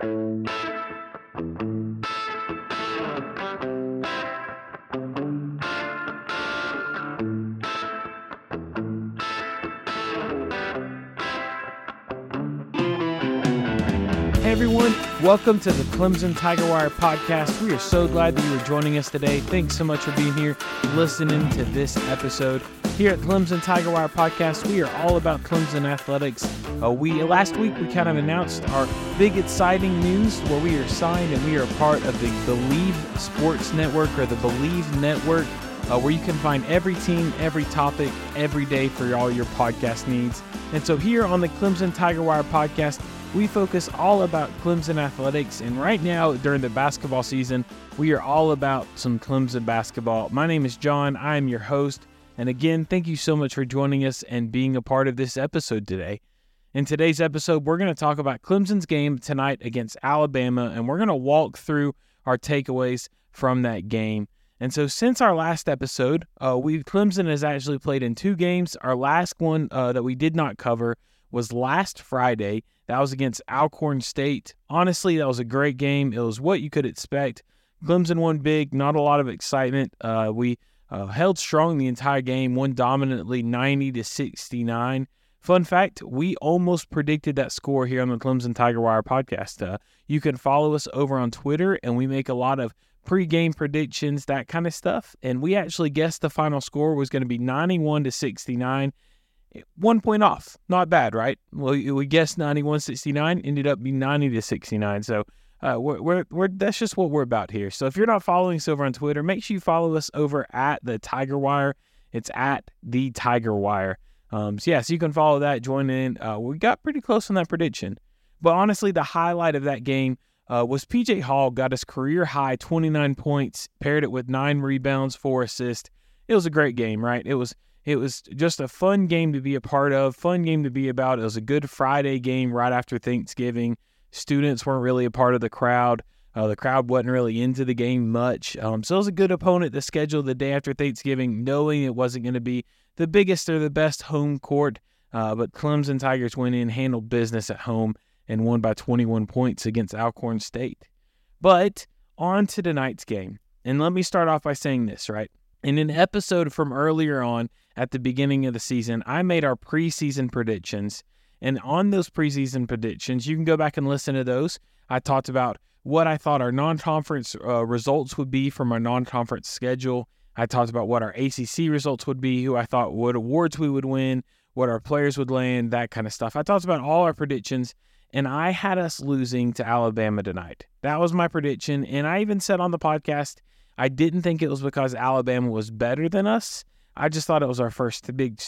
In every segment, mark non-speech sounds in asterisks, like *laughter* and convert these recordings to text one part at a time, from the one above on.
Everyone, welcome to the Clemson Tiger Wire podcast. We are so glad that you are joining us today. Thanks so much for being here, listening to this episode. Here at Clemson Tiger Wire podcast, we are all about Clemson athletics. Uh, we last week we kind of announced our big exciting news where we are signed and we are part of the Believe Sports Network or the Believe Network. Uh, where you can find every team, every topic, every day for all your podcast needs. And so, here on the Clemson Tiger Wire podcast, we focus all about Clemson athletics. And right now, during the basketball season, we are all about some Clemson basketball. My name is John. I am your host. And again, thank you so much for joining us and being a part of this episode today. In today's episode, we're going to talk about Clemson's game tonight against Alabama, and we're going to walk through our takeaways from that game. And so, since our last episode, uh, we Clemson has actually played in two games. Our last one uh, that we did not cover was last Friday. That was against Alcorn State. Honestly, that was a great game. It was what you could expect. Clemson won big, not a lot of excitement. Uh, we uh, held strong the entire game, won dominantly 90 to 69. Fun fact, we almost predicted that score here on the Clemson Tiger Wire podcast. Uh, you can follow us over on Twitter, and we make a lot of pre-game predictions, that kind of stuff. And we actually guessed the final score was going to be 91 to 69. One point off. Not bad, right? Well, we guessed 91 69, ended up being 90 to 69. So uh, we're, we're, we're, that's just what we're about here. So if you're not following us over on Twitter, make sure you follow us over at the Tiger Wire. It's at the Tiger Wire. Um, so yeah, so you can follow that, join in. Uh, we got pretty close on that prediction. But honestly, the highlight of that game uh, was PJ Hall got his career high 29 points, paired it with nine rebounds, four assists. It was a great game, right? It was it was just a fun game to be a part of, fun game to be about. It was a good Friday game right after Thanksgiving. Students weren't really a part of the crowd. Uh, the crowd wasn't really into the game much. Um, so it was a good opponent to schedule the day after Thanksgiving, knowing it wasn't going to be the biggest or the best home court. Uh, but Clemson Tigers went in, handled business at home, and won by 21 points against Alcorn State. But on to tonight's game. And let me start off by saying this, right? In an episode from earlier on at the beginning of the season, I made our preseason predictions. And on those preseason predictions, you can go back and listen to those. I talked about what I thought our non conference uh, results would be from our non conference schedule. I talked about what our ACC results would be, who I thought what awards we would win, what our players would land, that kind of stuff. I talked about all our predictions and I had us losing to Alabama tonight. That was my prediction. And I even said on the podcast, I didn't think it was because Alabama was better than us. I just thought it was our first big,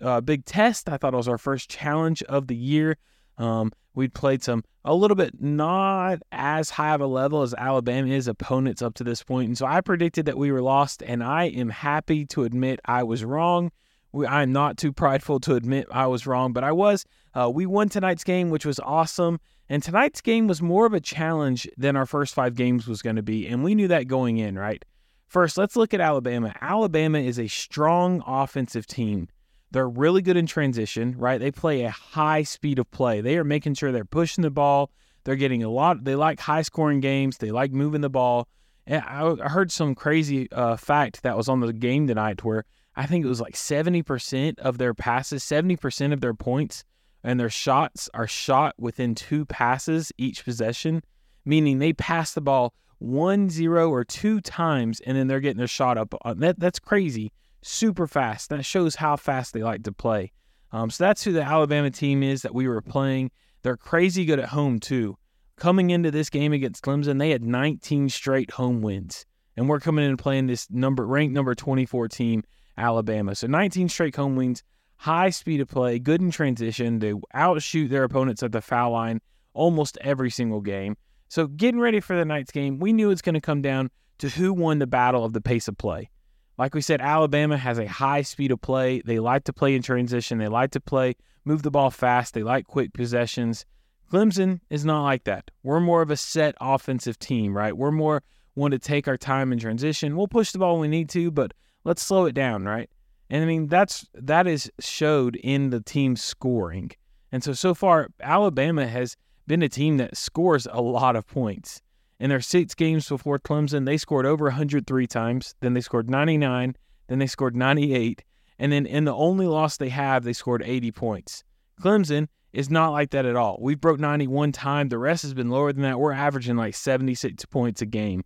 uh, big test. I thought it was our first challenge of the year. Um, we'd played some a little bit not as high of a level as Alabama is opponents up to this point, and so I predicted that we were lost. And I am happy to admit I was wrong. We, I'm not too prideful to admit I was wrong, but I was. Uh, we won tonight's game, which was awesome. And tonight's game was more of a challenge than our first five games was going to be. And we knew that going in, right? First, let's look at Alabama. Alabama is a strong offensive team. They're really good in transition, right? They play a high speed of play. They are making sure they're pushing the ball. They're getting a lot. They like high scoring games. They like moving the ball. And I heard some crazy uh, fact that was on the game tonight where I think it was like 70% of their passes, 70% of their points and their shots are shot within two passes each possession, meaning they pass the ball one, zero, or two times and then they're getting their shot up. Uh, that, that's crazy. Super fast. That shows how fast they like to play. Um, so that's who the Alabama team is that we were playing. They're crazy good at home, too. Coming into this game against Clemson, they had 19 straight home wins. And we're coming in and playing this number ranked number 24 team Alabama. So 19 straight home wins, high speed of play, good in transition. They outshoot their opponents at the foul line almost every single game. So getting ready for the night's game, we knew it's going to come down to who won the battle of the pace of play. Like we said, Alabama has a high speed of play. They like to play in transition. They like to play, move the ball fast. They like quick possessions. Clemson is not like that. We're more of a set offensive team, right? We're more want to take our time in transition. We'll push the ball when we need to, but let's slow it down, right? And I mean that's that is showed in the team scoring. And so so far Alabama has been a team that scores a lot of points. In their six games before Clemson, they scored over 103 times. Then they scored 99. Then they scored 98. And then in the only loss they have, they scored 80 points. Clemson is not like that at all. We've broke 91 time. The rest has been lower than that. We're averaging like 76 points a game.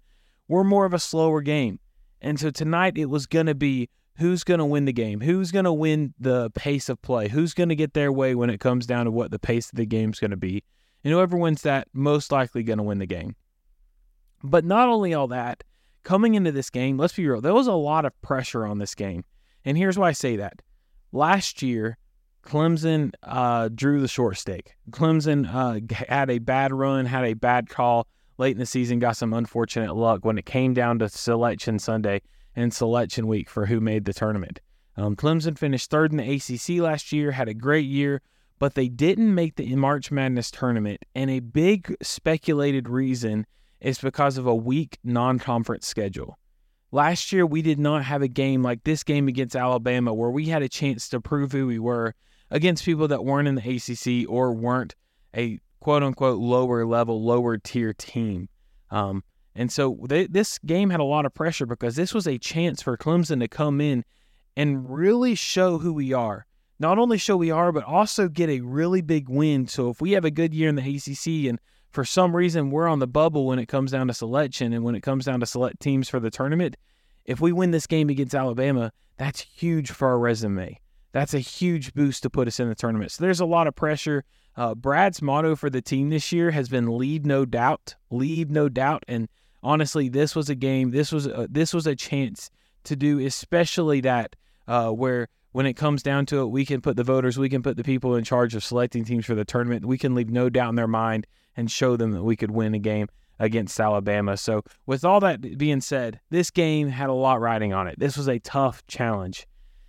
We're more of a slower game. And so tonight it was going to be who's going to win the game? Who's going to win the pace of play? Who's going to get their way when it comes down to what the pace of the game's going to be? And whoever wins that, most likely going to win the game. But not only all that, coming into this game, let's be real, there was a lot of pressure on this game. And here's why I say that. Last year, Clemson uh, drew the short stake. Clemson uh, had a bad run, had a bad call late in the season, got some unfortunate luck when it came down to selection Sunday and selection week for who made the tournament. Um, Clemson finished third in the ACC last year, had a great year, but they didn't make the March Madness tournament. And a big speculated reason is because of a weak non conference schedule. Last year, we did not have a game like this game against Alabama where we had a chance to prove who we were against people that weren't in the ACC or weren't a quote unquote lower level, lower tier team. Um, and so they, this game had a lot of pressure because this was a chance for Clemson to come in and really show who we are. Not only show we are, but also get a really big win. So if we have a good year in the ACC and for some reason we're on the bubble when it comes down to selection and when it comes down to select teams for the tournament, if we win this game against Alabama, that's huge for our resume. That's a huge boost to put us in the tournament. So there's a lot of pressure. Uh, Brad's motto for the team this year has been "Leave no doubt, leave no doubt." And honestly, this was a game. This was a, this was a chance to do, especially that uh, where when it comes down to it, we can put the voters, we can put the people in charge of selecting teams for the tournament. We can leave no doubt in their mind and show them that we could win a game against Alabama. So, with all that being said, this game had a lot riding on it. This was a tough challenge.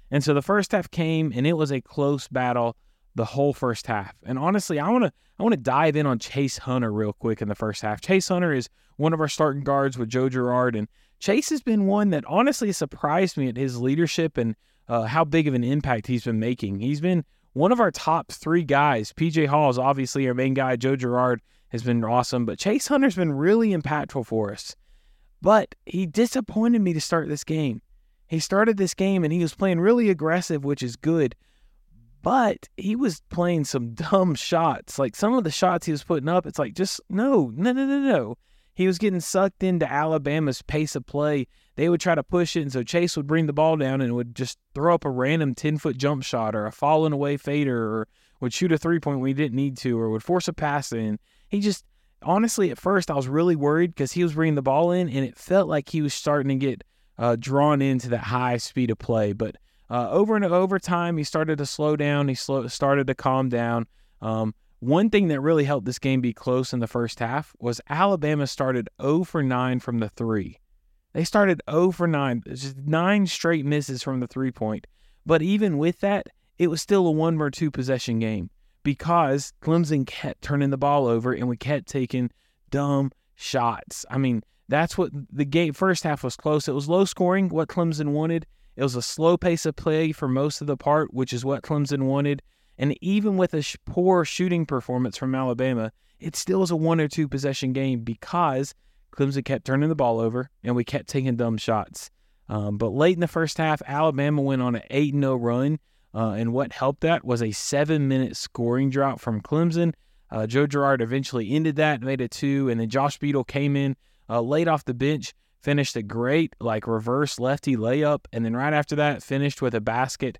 And so the first half came and it was a close battle the whole first half. And honestly, I want to I want to dive in on Chase Hunter real quick in the first half. Chase Hunter is one of our starting guards with Joe Girard and Chase has been one that honestly surprised me at his leadership and uh, how big of an impact he's been making. He's been one of our top three guys. PJ Hall is obviously our main guy. Joe Girard has been awesome, but Chase Hunter's been really impactful for us. But he disappointed me to start this game. He started this game and he was playing really aggressive, which is good, but he was playing some *laughs* dumb shots. Like some of the shots he was putting up, it's like just no, no, no, no, no. He was getting sucked into Alabama's pace of play. They would try to push it, and so Chase would bring the ball down and would just throw up a random 10 foot jump shot or a falling away fader or would shoot a three point when he didn't need to or would force a pass in he just honestly at first I was really worried because he was bringing the ball in and it felt like he was starting to get uh, drawn into that high speed of play. But uh, over and over time, he started to slow down. He slow, started to calm down. Um, one thing that really helped this game be close in the first half was Alabama started 0 for 9 from the three. They started 0 for 9, just nine straight misses from the three point. But even with that, it was still a one or two possession game because Clemson kept turning the ball over and we kept taking dumb shots. I mean, that's what the game first half was close. It was low scoring, what Clemson wanted. It was a slow pace of play for most of the part, which is what Clemson wanted. And even with a sh- poor shooting performance from Alabama, it still was a one or two possession game because Clemson kept turning the ball over and we kept taking dumb shots. Um, but late in the first half, Alabama went on an 8 0 run. Uh, and what helped that was a seven minute scoring drought from Clemson. Uh, Joe Girard eventually ended that, made it two, and then Josh Beadle came in uh, late off the bench, finished a great like reverse lefty layup, and then right after that finished with a basket,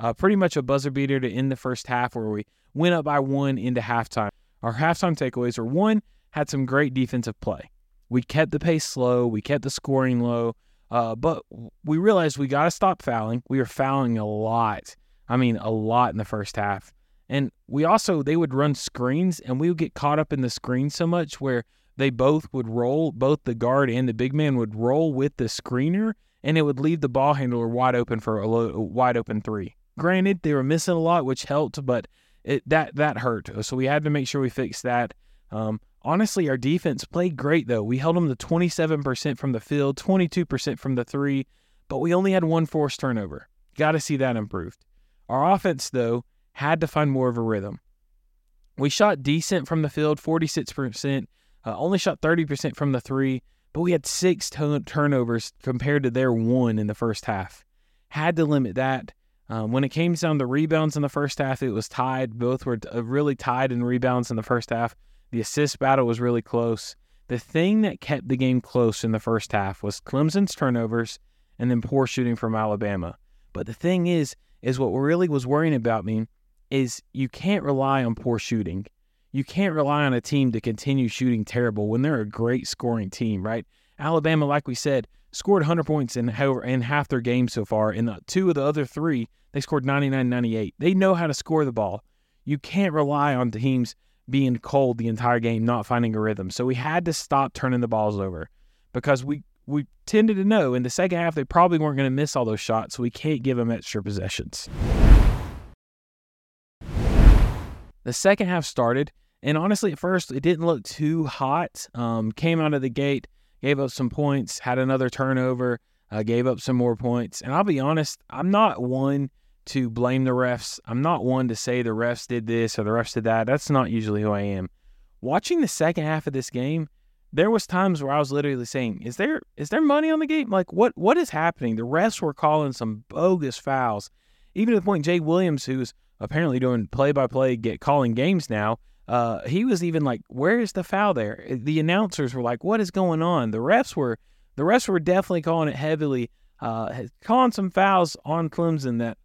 uh, pretty much a buzzer beater to end the first half where we went up by one into halftime. Our halftime takeaways were one, had some great defensive play. We kept the pace slow, we kept the scoring low, uh, but we realized we got to stop fouling. We were fouling a lot. I mean, a lot in the first half. And we also, they would run screens and we would get caught up in the screen so much where they both would roll, both the guard and the big man would roll with the screener and it would leave the ball handler wide open for a, low, wide open three. Granted, they were missing a lot, which helped, but it, that that hurt. So we had to make sure we fixed that. Um, honestly, our defense played great though. We held them to 27% from the field, 22% from the three, but we only had one forced turnover. Got to see that improved. Our offense, though, had to find more of a rhythm. We shot decent from the field, 46%, uh, only shot 30% from the three, but we had six t- turnovers compared to their one in the first half. Had to limit that. Um, when it came down to rebounds in the first half, it was tied. Both were uh, really tied in rebounds in the first half. The assist battle was really close. The thing that kept the game close in the first half was Clemson's turnovers and then poor shooting from Alabama. But the thing is, is what really was worrying about me is you can't rely on poor shooting. You can't rely on a team to continue shooting terrible when they're a great scoring team, right? Alabama, like we said, scored 100 points in, in half their game so far. In the two of the other three, they scored 99 98. They know how to score the ball. You can't rely on teams being cold the entire game, not finding a rhythm. So we had to stop turning the balls over because we, we tended to know in the second half they probably weren't going to miss all those shots, so we can't give them extra possessions. The second half started, and honestly, at first, it didn't look too hot. Um, came out of the gate gave up some points, had another turnover, uh, gave up some more points. And I'll be honest, I'm not one to blame the refs. I'm not one to say the refs did this or the refs did that. That's not usually who I am. Watching the second half of this game, there was times where I was literally saying, "Is there is there money on the game? Like what what is happening?" The refs were calling some bogus fouls, even to the point Jay Williams, who's apparently doing play by play, get calling games now, uh, he was even like, "Where is the foul there?" Uh, the announcers were like, "What is going on?" The refs were the refs were definitely calling it heavily, uh, calling some fouls on Clemson that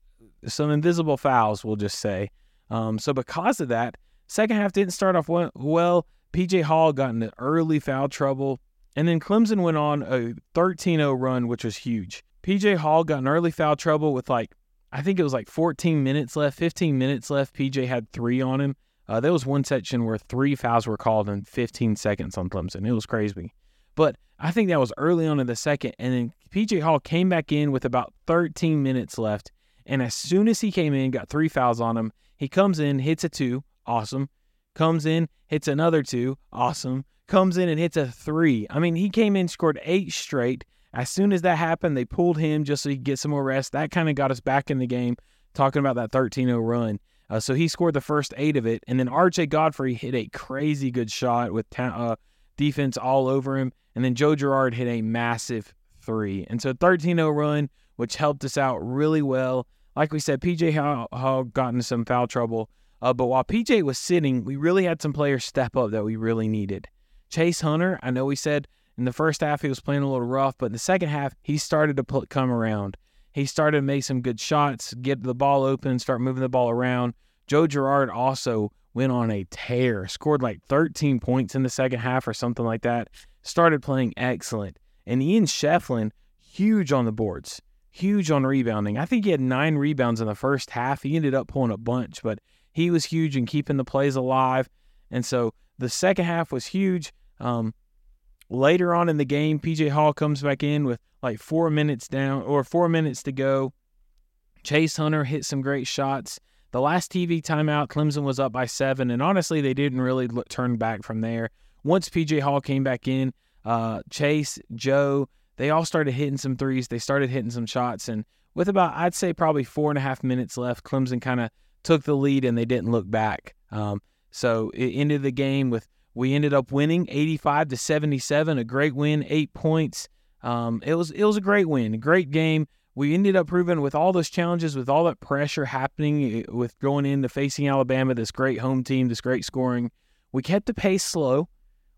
some invisible fouls, we'll just say. Um, so because of that, second half didn't start off well. PJ Hall got into early foul trouble, and then Clemson went on a 13-0 run, which was huge. PJ Hall got in early foul trouble with like I think it was like 14 minutes left, 15 minutes left. PJ had three on him. Uh, there was one section where three fouls were called in 15 seconds on Clemson. It was crazy. But I think that was early on in the second. And then PJ Hall came back in with about 13 minutes left. And as soon as he came in, got three fouls on him, he comes in, hits a two, awesome. Comes in, hits another two, awesome. Comes in and hits a three. I mean, he came in, scored eight straight. As soon as that happened, they pulled him just so he could get some more rest. That kind of got us back in the game, talking about that 13 0 run. Uh, so he scored the first eight of it, and then R.J. Godfrey hit a crazy good shot with ta- uh, defense all over him, and then Joe Girard hit a massive three, and so 13-0 run, which helped us out really well. Like we said, PJ Hall got into some foul trouble, uh, but while PJ was sitting, we really had some players step up that we really needed. Chase Hunter, I know we said in the first half he was playing a little rough, but in the second half he started to come around. He started to make some good shots, get the ball open, start moving the ball around. Joe Girard also went on a tear, scored like 13 points in the second half or something like that. Started playing excellent. And Ian Schieffelin, huge on the boards, huge on rebounding. I think he had nine rebounds in the first half. He ended up pulling a bunch, but he was huge in keeping the plays alive. And so the second half was huge. Um, later on in the game, PJ Hall comes back in with like four minutes down or four minutes to go. Chase Hunter hit some great shots. The last TV timeout, Clemson was up by seven, and honestly, they didn't really look, turn back from there. Once PJ Hall came back in, uh, Chase, Joe, they all started hitting some threes. They started hitting some shots, and with about, I'd say, probably four and a half minutes left, Clemson kind of took the lead and they didn't look back. Um, so it ended the game with we ended up winning 85 to 77, a great win, eight points. Um, it was it was a great win, a great game. We ended up proving with all those challenges, with all that pressure happening, eh, with going into facing Alabama, this great home team, this great scoring. We kept the pace slow,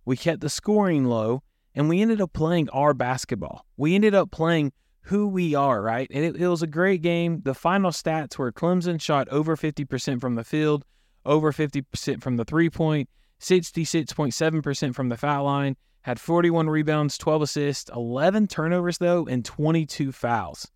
we kept the scoring low, and we ended up playing our basketball. We ended up playing who we are, right? And it, it was a great game. The final stats were Clemson shot over 50% from the field, over 50% from the three point, 66.7% from the foul line, had 41 rebounds, 12 assists, 11 turnovers, though, and 22 fouls.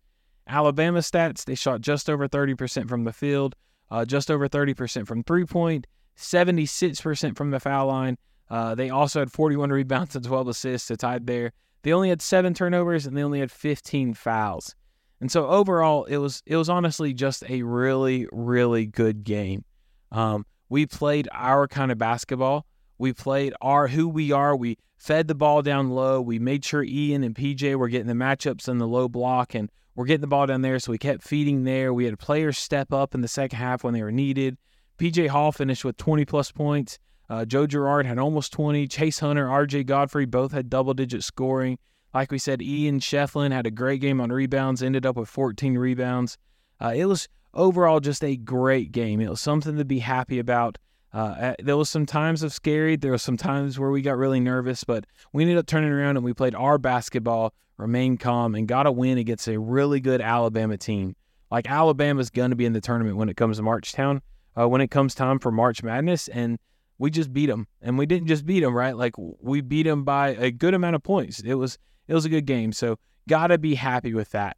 Alabama stats, they shot just over 30% from the field, uh, just over 30% from three point, 76% from the foul line. Uh, they also had 41 rebounds and 12 assists to tied there. They only had seven turnovers and they only had 15 fouls. And so overall, it was it was honestly just a really really good game. Um, we played our kind of basketball. We played our who we are. We fed the ball down low. We made sure Ian and PJ were getting the matchups in the low block and we're getting the ball down there. So we kept feeding there. We had players step up in the second half when they were needed. PJ Hall finished with 20 plus points. Uh, Joe Girard had almost 20. Chase Hunter, RJ Godfrey both had double digit scoring. Like we said, Ian Schieffelin had a great game on rebounds, ended up with 14 rebounds. Uh, it was overall just a great game. It was something to be happy about. Uh, there was some times of scary. There was some times where we got really nervous, but we ended up turning around and we played our basketball, remained calm, and got a win against a really good Alabama team. Like Alabama's going to be in the tournament when it comes to Marchtown, uh, when it comes time for March Madness, and we just beat them. And we didn't just beat them, right? Like we beat them by a good amount of points. It was it was a good game, so gotta be happy with that.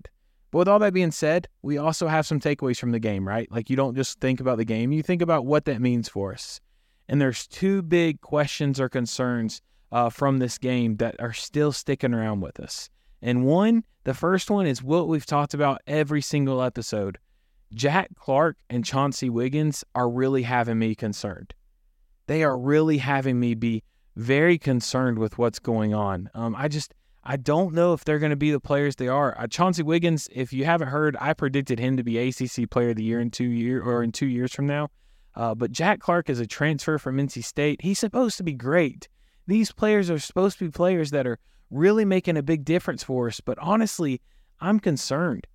But with all that being said, we also have some takeaways from the game, right? Like you don't just think about the game, you think about what that means for us. And there's two big questions or concerns uh, from this game that are still sticking around with us. And one, the first one is what we've talked about every single episode. Jack Clark and Chauncey Wiggins are really having me concerned. They are really having me be very concerned with what's going on. Um, I just, I don't know if they're going to be the players they are. Uh, Chauncey Wiggins, if you haven't heard, I predicted him to be ACC Player of the Year in two year or in two years from now. Uh, but Jack Clark is a transfer from NC State. He's supposed to be great. These players are supposed to be players that are really making a big difference for us. But honestly, I'm concerned.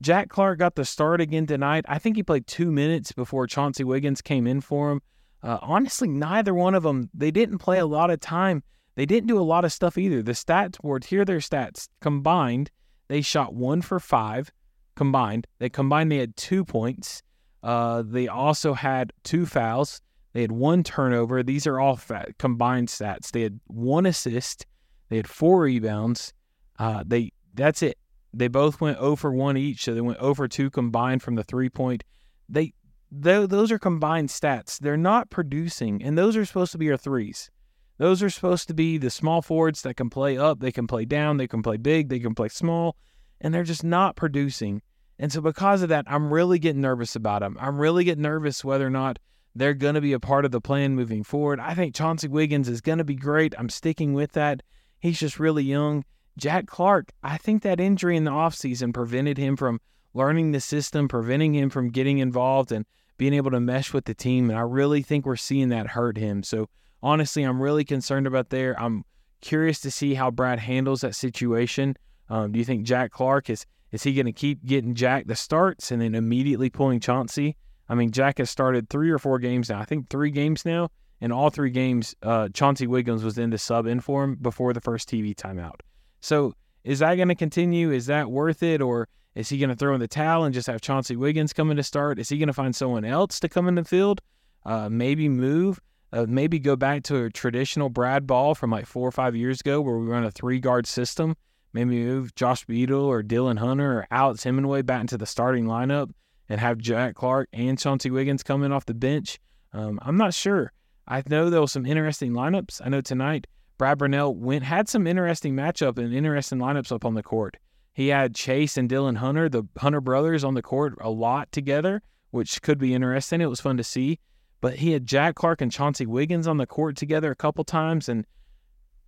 Jack Clark got the start again tonight. I think he played two minutes before Chauncey Wiggins came in for him. Uh, honestly, neither one of them, they didn't play a lot of time they didn't do a lot of stuff either. The stats board, here their stats. Combined, they shot one for five combined. They combined, they had two points. Uh, they also had two fouls. They had one turnover. These are all combined stats. They had one assist. They had four rebounds. Uh, they that's it. They both went 0 for 1 each, so they went 0 for 2 combined from the three point. They those are combined stats. They're not producing, and those are supposed to be our threes. Those are supposed to be the small forwards that can play up, they can play down, they can play big, they can play small, and they're just not producing. And so, because of that, I'm really getting nervous about them. I'm really getting nervous whether or not they're going to be a part of the plan moving forward. I think Chauncey Wiggins is going to be great. I'm sticking with that. He's just really young. Jack Clark, I think that injury in the offseason prevented him from learning the system, preventing him from getting involved and being able to mesh with the team. And I really think we're seeing that hurt him. So honestly, I'm really concerned about there. I'm curious to see how Brad handles that situation. Um, do you think Jack Clark is is he going to keep getting Jack the starts and then immediately pulling Chauncey? I mean, Jack has started three or four games now. I think three games now. In all three games, uh, Chauncey Wiggins was in the sub in for him before the first TV timeout. So is that going to continue? Is that worth it? Or is he going to throw in the towel and just have Chauncey Wiggins come in to start? Is he going to find someone else to come in the field? Uh, maybe move uh, maybe go back to a traditional Brad ball from like four or five years ago where we run a three guard system. Maybe move Josh Beadle or Dillon Hunter or Alex Hemenway back into the starting lineup and have Jack Clark and Chauncey Wiggins coming off the bench. Um, I'm not sure. I know there was some interesting lineups. I know tonight Brad Brownell went had some interesting matchup and interesting lineups up on the court. He had Chase and Dillon Hunter, the Hunter brothers, on the court a lot together, which could be interesting. It was fun to see. But he had Jack Clark and Chauncey Wiggins on the court together a couple times, and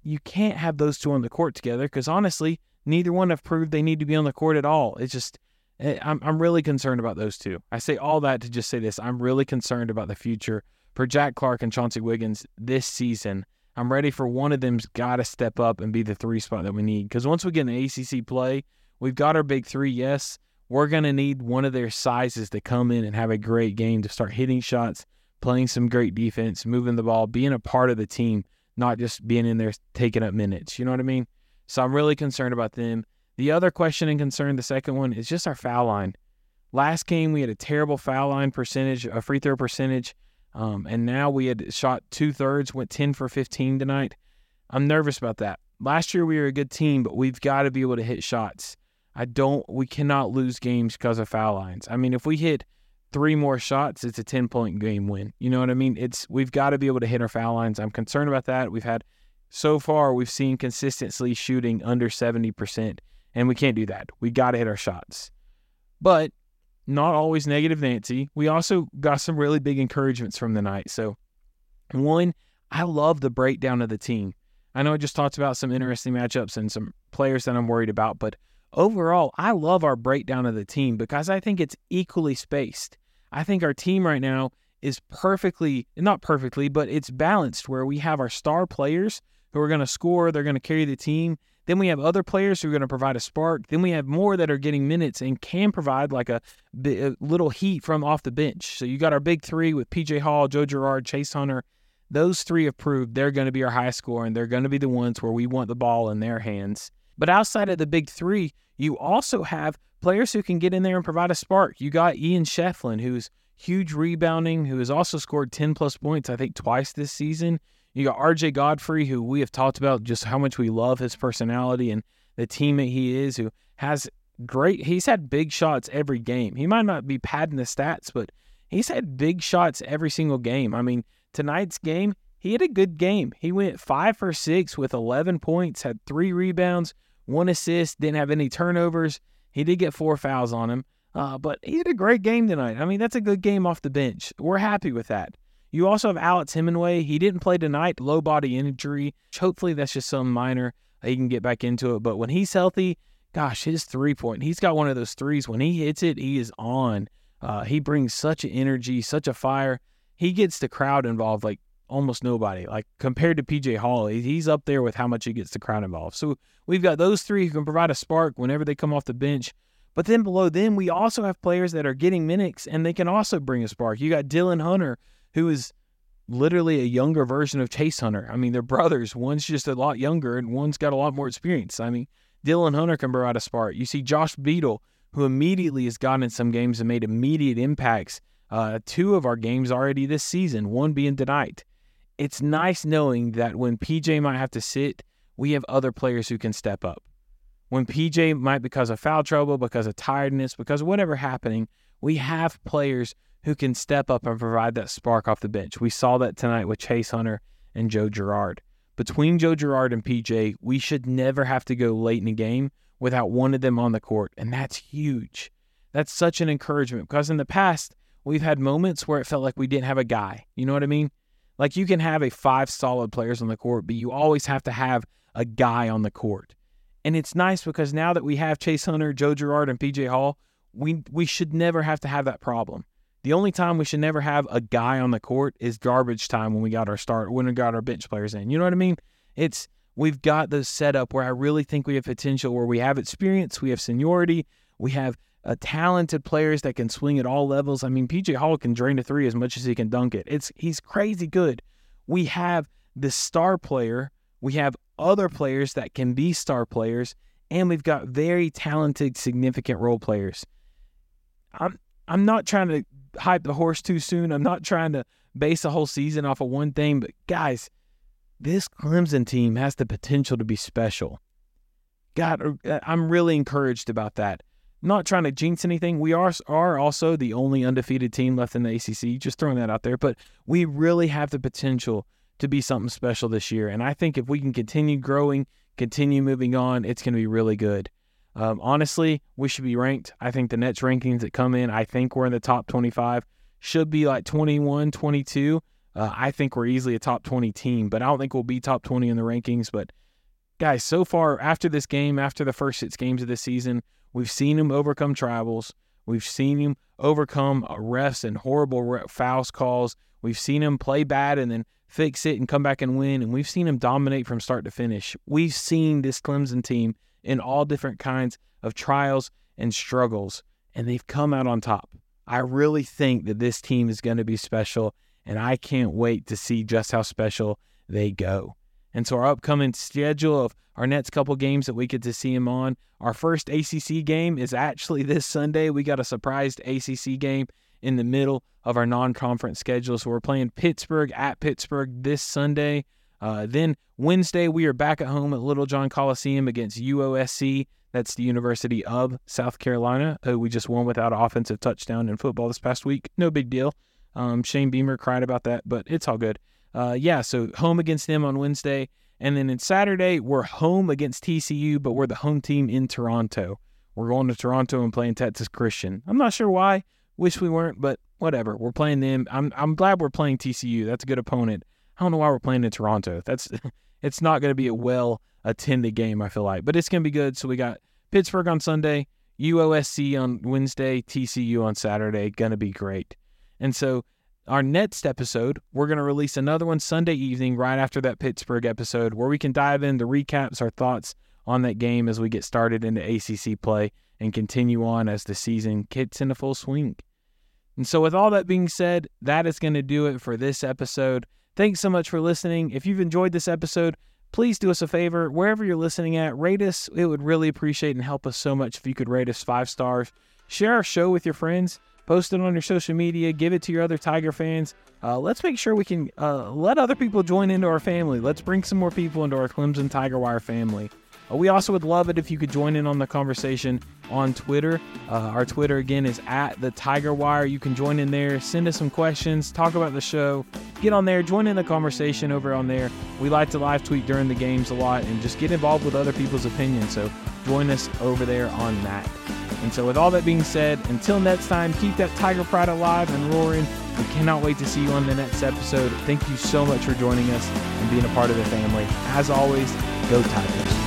you can't have those two on the court together because honestly, neither one have proved they need to be on the court at all. It's just eh, I'm I'm really concerned about those two. I say all that to just say this: I'm really concerned about the future for Jack Clark and Chauncey Wiggins this season. I'm ready for one of them's got to step up and be the three spot that we need. Because once we get an ACC play, we've got our big three. Yes, we're gonna need one of their sizes to come in and have a great game to start hitting shots playing some great defense, moving the ball, being a part of the team, not just being in there taking up minutes. You know what I mean? So I'm really concerned about them. The other question and concern, the second one, is just our foul line. Last game, we had a terrible foul line percentage, a free throw percentage, um, and now we had shot two thirds, went 10 for 15 tonight. I'm nervous about that. Last year, we were a good team, but we've got to be able to hit shots. I don't, we cannot lose games because of foul lines. I mean, if we hit three more shots, it's a 10 point game win. You know what I mean? It's we've got to be able to hit our foul lines. I'm concerned about that. We've had so far we've seen consistently shooting under 70%, and we can't do that. We got to hit our shots. But not always negative Nancy. We also got some really big encouragements from the night. So, one, I love the breakdown of the team. I know I just talked about some interesting matchups and some players that I'm worried about, but overall, I love our breakdown of the team because I think it's equally spaced. I think our team right now is perfectly, not perfectly, but it's balanced where we have our star players who are going to score, they're going to carry the team. Then we have other players who are going to provide a spark. Then we have more that are getting minutes and can provide like a, a little heat from off the bench. So you got our big three with PJ Hall, Joe Girard, Chase Hunter. Those three have proved they're going to be our high score and they're going to be the ones where we want the ball in their hands. But outside of the big three, you also have players who can get in there and provide a spark. You got Ian Schieffelin, who's huge rebounding, who has also scored 10 plus points, I think, twice this season. You got RJ Godfrey, who we have talked about just how much we love his personality and the teammate he is, who has great, he's had big shots every game. He might not be padding the stats, but he's had big shots every single game. I mean, tonight's game, he had a good game. He went five for six with 11 points, had three rebounds, one assist, didn't have any turnovers. He did get four fouls on him, uh, but he had a great game tonight. I mean, that's a good game off the bench. We're happy with that. You also have Alex Hemenway. He didn't play tonight, low body injury. Hopefully, that's just some minor. He can get back into it. But when he's healthy, gosh, his three point, he's got one of those threes. When he hits it, he is on. Uh, he brings such an energy, such a fire. He gets the crowd involved like almost nobody. Like compared to PJ Hall, he's up there with how much he gets the crowd involved. So we've got those three who can provide a spark whenever they come off the bench. But then below them, we also have players that are getting minutes and they can also bring a spark. You got Dillon Hunter, who is literally a younger version of Chase Hunter. I mean, they're brothers. One's just a lot younger and one's got a lot more experience. I mean, Dillon Hunter can provide a spark. You see Josh Beadle, who immediately has gotten in some games and made immediate impacts. Uh, two of our games already this season, one being tonight. It's nice knowing that when PJ might have to sit, we have other players who can step up. When PJ might, because of foul trouble, because of tiredness, because of whatever happening, we have players who can step up and provide that spark off the bench. We saw that tonight with Chase Hunter and Joe Girard. Between Joe Girard and PJ, we should never have to go late in a game without one of them on the court, and that's huge. That's such an encouragement because in the past, we've had moments where it felt like we didn't have a guy. You know what I mean? Like you can have a five solid players on the court, but you always have to have a guy on the court. And it's nice because now that we have Chase Hunter, Joe Girard, and PJ Hall, we we should never have to have that problem. The only time we should never have a guy on the court is garbage time when we got our start when we got our bench players in. You know what I mean? It's we've got the setup where I really think we have potential, where we have experience, we have seniority, we have uh, talented players that can swing at all levels. I mean, PJ Hall can drain a three as much as he can dunk it. It's he's crazy good. We have the star player, we have other players that can be star players, and we've got very talented, significant role players. I'm I'm not trying to hype the horse too soon. I'm not trying to base a whole season off of one thing, but guys, this Clemson team has the potential to be special. God, uh, I'm really encouraged about that. Not trying to jinx anything. We are are also the only undefeated team left in the ACC. Just throwing that out there, but we really have the potential to be something special this year. And I think if we can continue growing, continue moving on, it's going to be really good. Um, honestly, we should be ranked. I think the Nets rankings that come in, I think we're in the top 25, should be like 21, 22. Uh, I think we're easily a top 20 team, but I don't think we'll be top 20 in the rankings. But guys, so far after this game, after the first six games of the season, we've seen him overcome travels. We've seen him overcome uh, refs and horrible fouls calls. We've seen him play bad and then fix it and come back and win. And we've seen him dominate from start to finish. We've seen this Clemson team in all different kinds of trials and struggles, and they've come out on top. I really think that this team is going to be special, and I can't wait to see just how special they go. And so, our upcoming schedule of our next couple games that we get to see him on, our first ACC game is actually *laughs* this Sunday. We got a surprised ACC game in the middle of our non conference schedule. So, we're playing Pittsburgh at Pittsburgh this Sunday. Uh, then Wednesday, we are back at home at Littlejohn Coliseum against UOSC. That's the University of South Carolina. Uh, we just won without offensive touchdown in football this past week. No big deal. Um, Shane Beamer cried about that, but it's all good. Uh, yeah, so home against them on Wednesday. And then in Saturday, we're home against TCU, but we're the home team in Toronto. We're going to Toronto and playing Texas Christian. I'm not sure why. Wish we weren't, but whatever. We're playing them. I'm I'm glad we're playing TCU. That's a good opponent. I don't know why we're playing in Toronto. That's *laughs* it's not going to be a well attended game. I feel like, but it's going to be good. So we got Pittsburgh on Sunday, UOSC on Wednesday, TCU on Saturday. Going to be great. And so our next episode, we're going to release another one Sunday evening right after that Pittsburgh episode where we can dive in into recaps, our thoughts on that game as we get started into ACC play and continue on as the season gets into a full swing. And so, with all that being said, that is going to do it for this episode. Thanks so much for listening. If you've enjoyed this episode, please do us a favor. Wherever you're listening at, rate us. It would really appreciate and help us so much if you could rate us five stars. Share our show with your friends. Post it on your social media. Give it to your other Tiger fans. Uh, let's make sure we can uh, let other people join into our family. Let's bring some more people into our Clemson Tiger Wire family. Uh, we also would love it if you could join in on the conversation on Twitter. Uh, our Twitter again is at the Tiger Wire. You can join in there, send us some questions, talk about the show, get on there, join in the conversation over on there. We like to live tweet during the games a lot and just get involved with other people's opinions. So join us over there on that. And so, with all that being said, until next time, keep that Tiger Pride alive and roaring. We cannot wait to see you on the next episode. Thank you so much for joining us and being a part of the family. As always, go Tigers.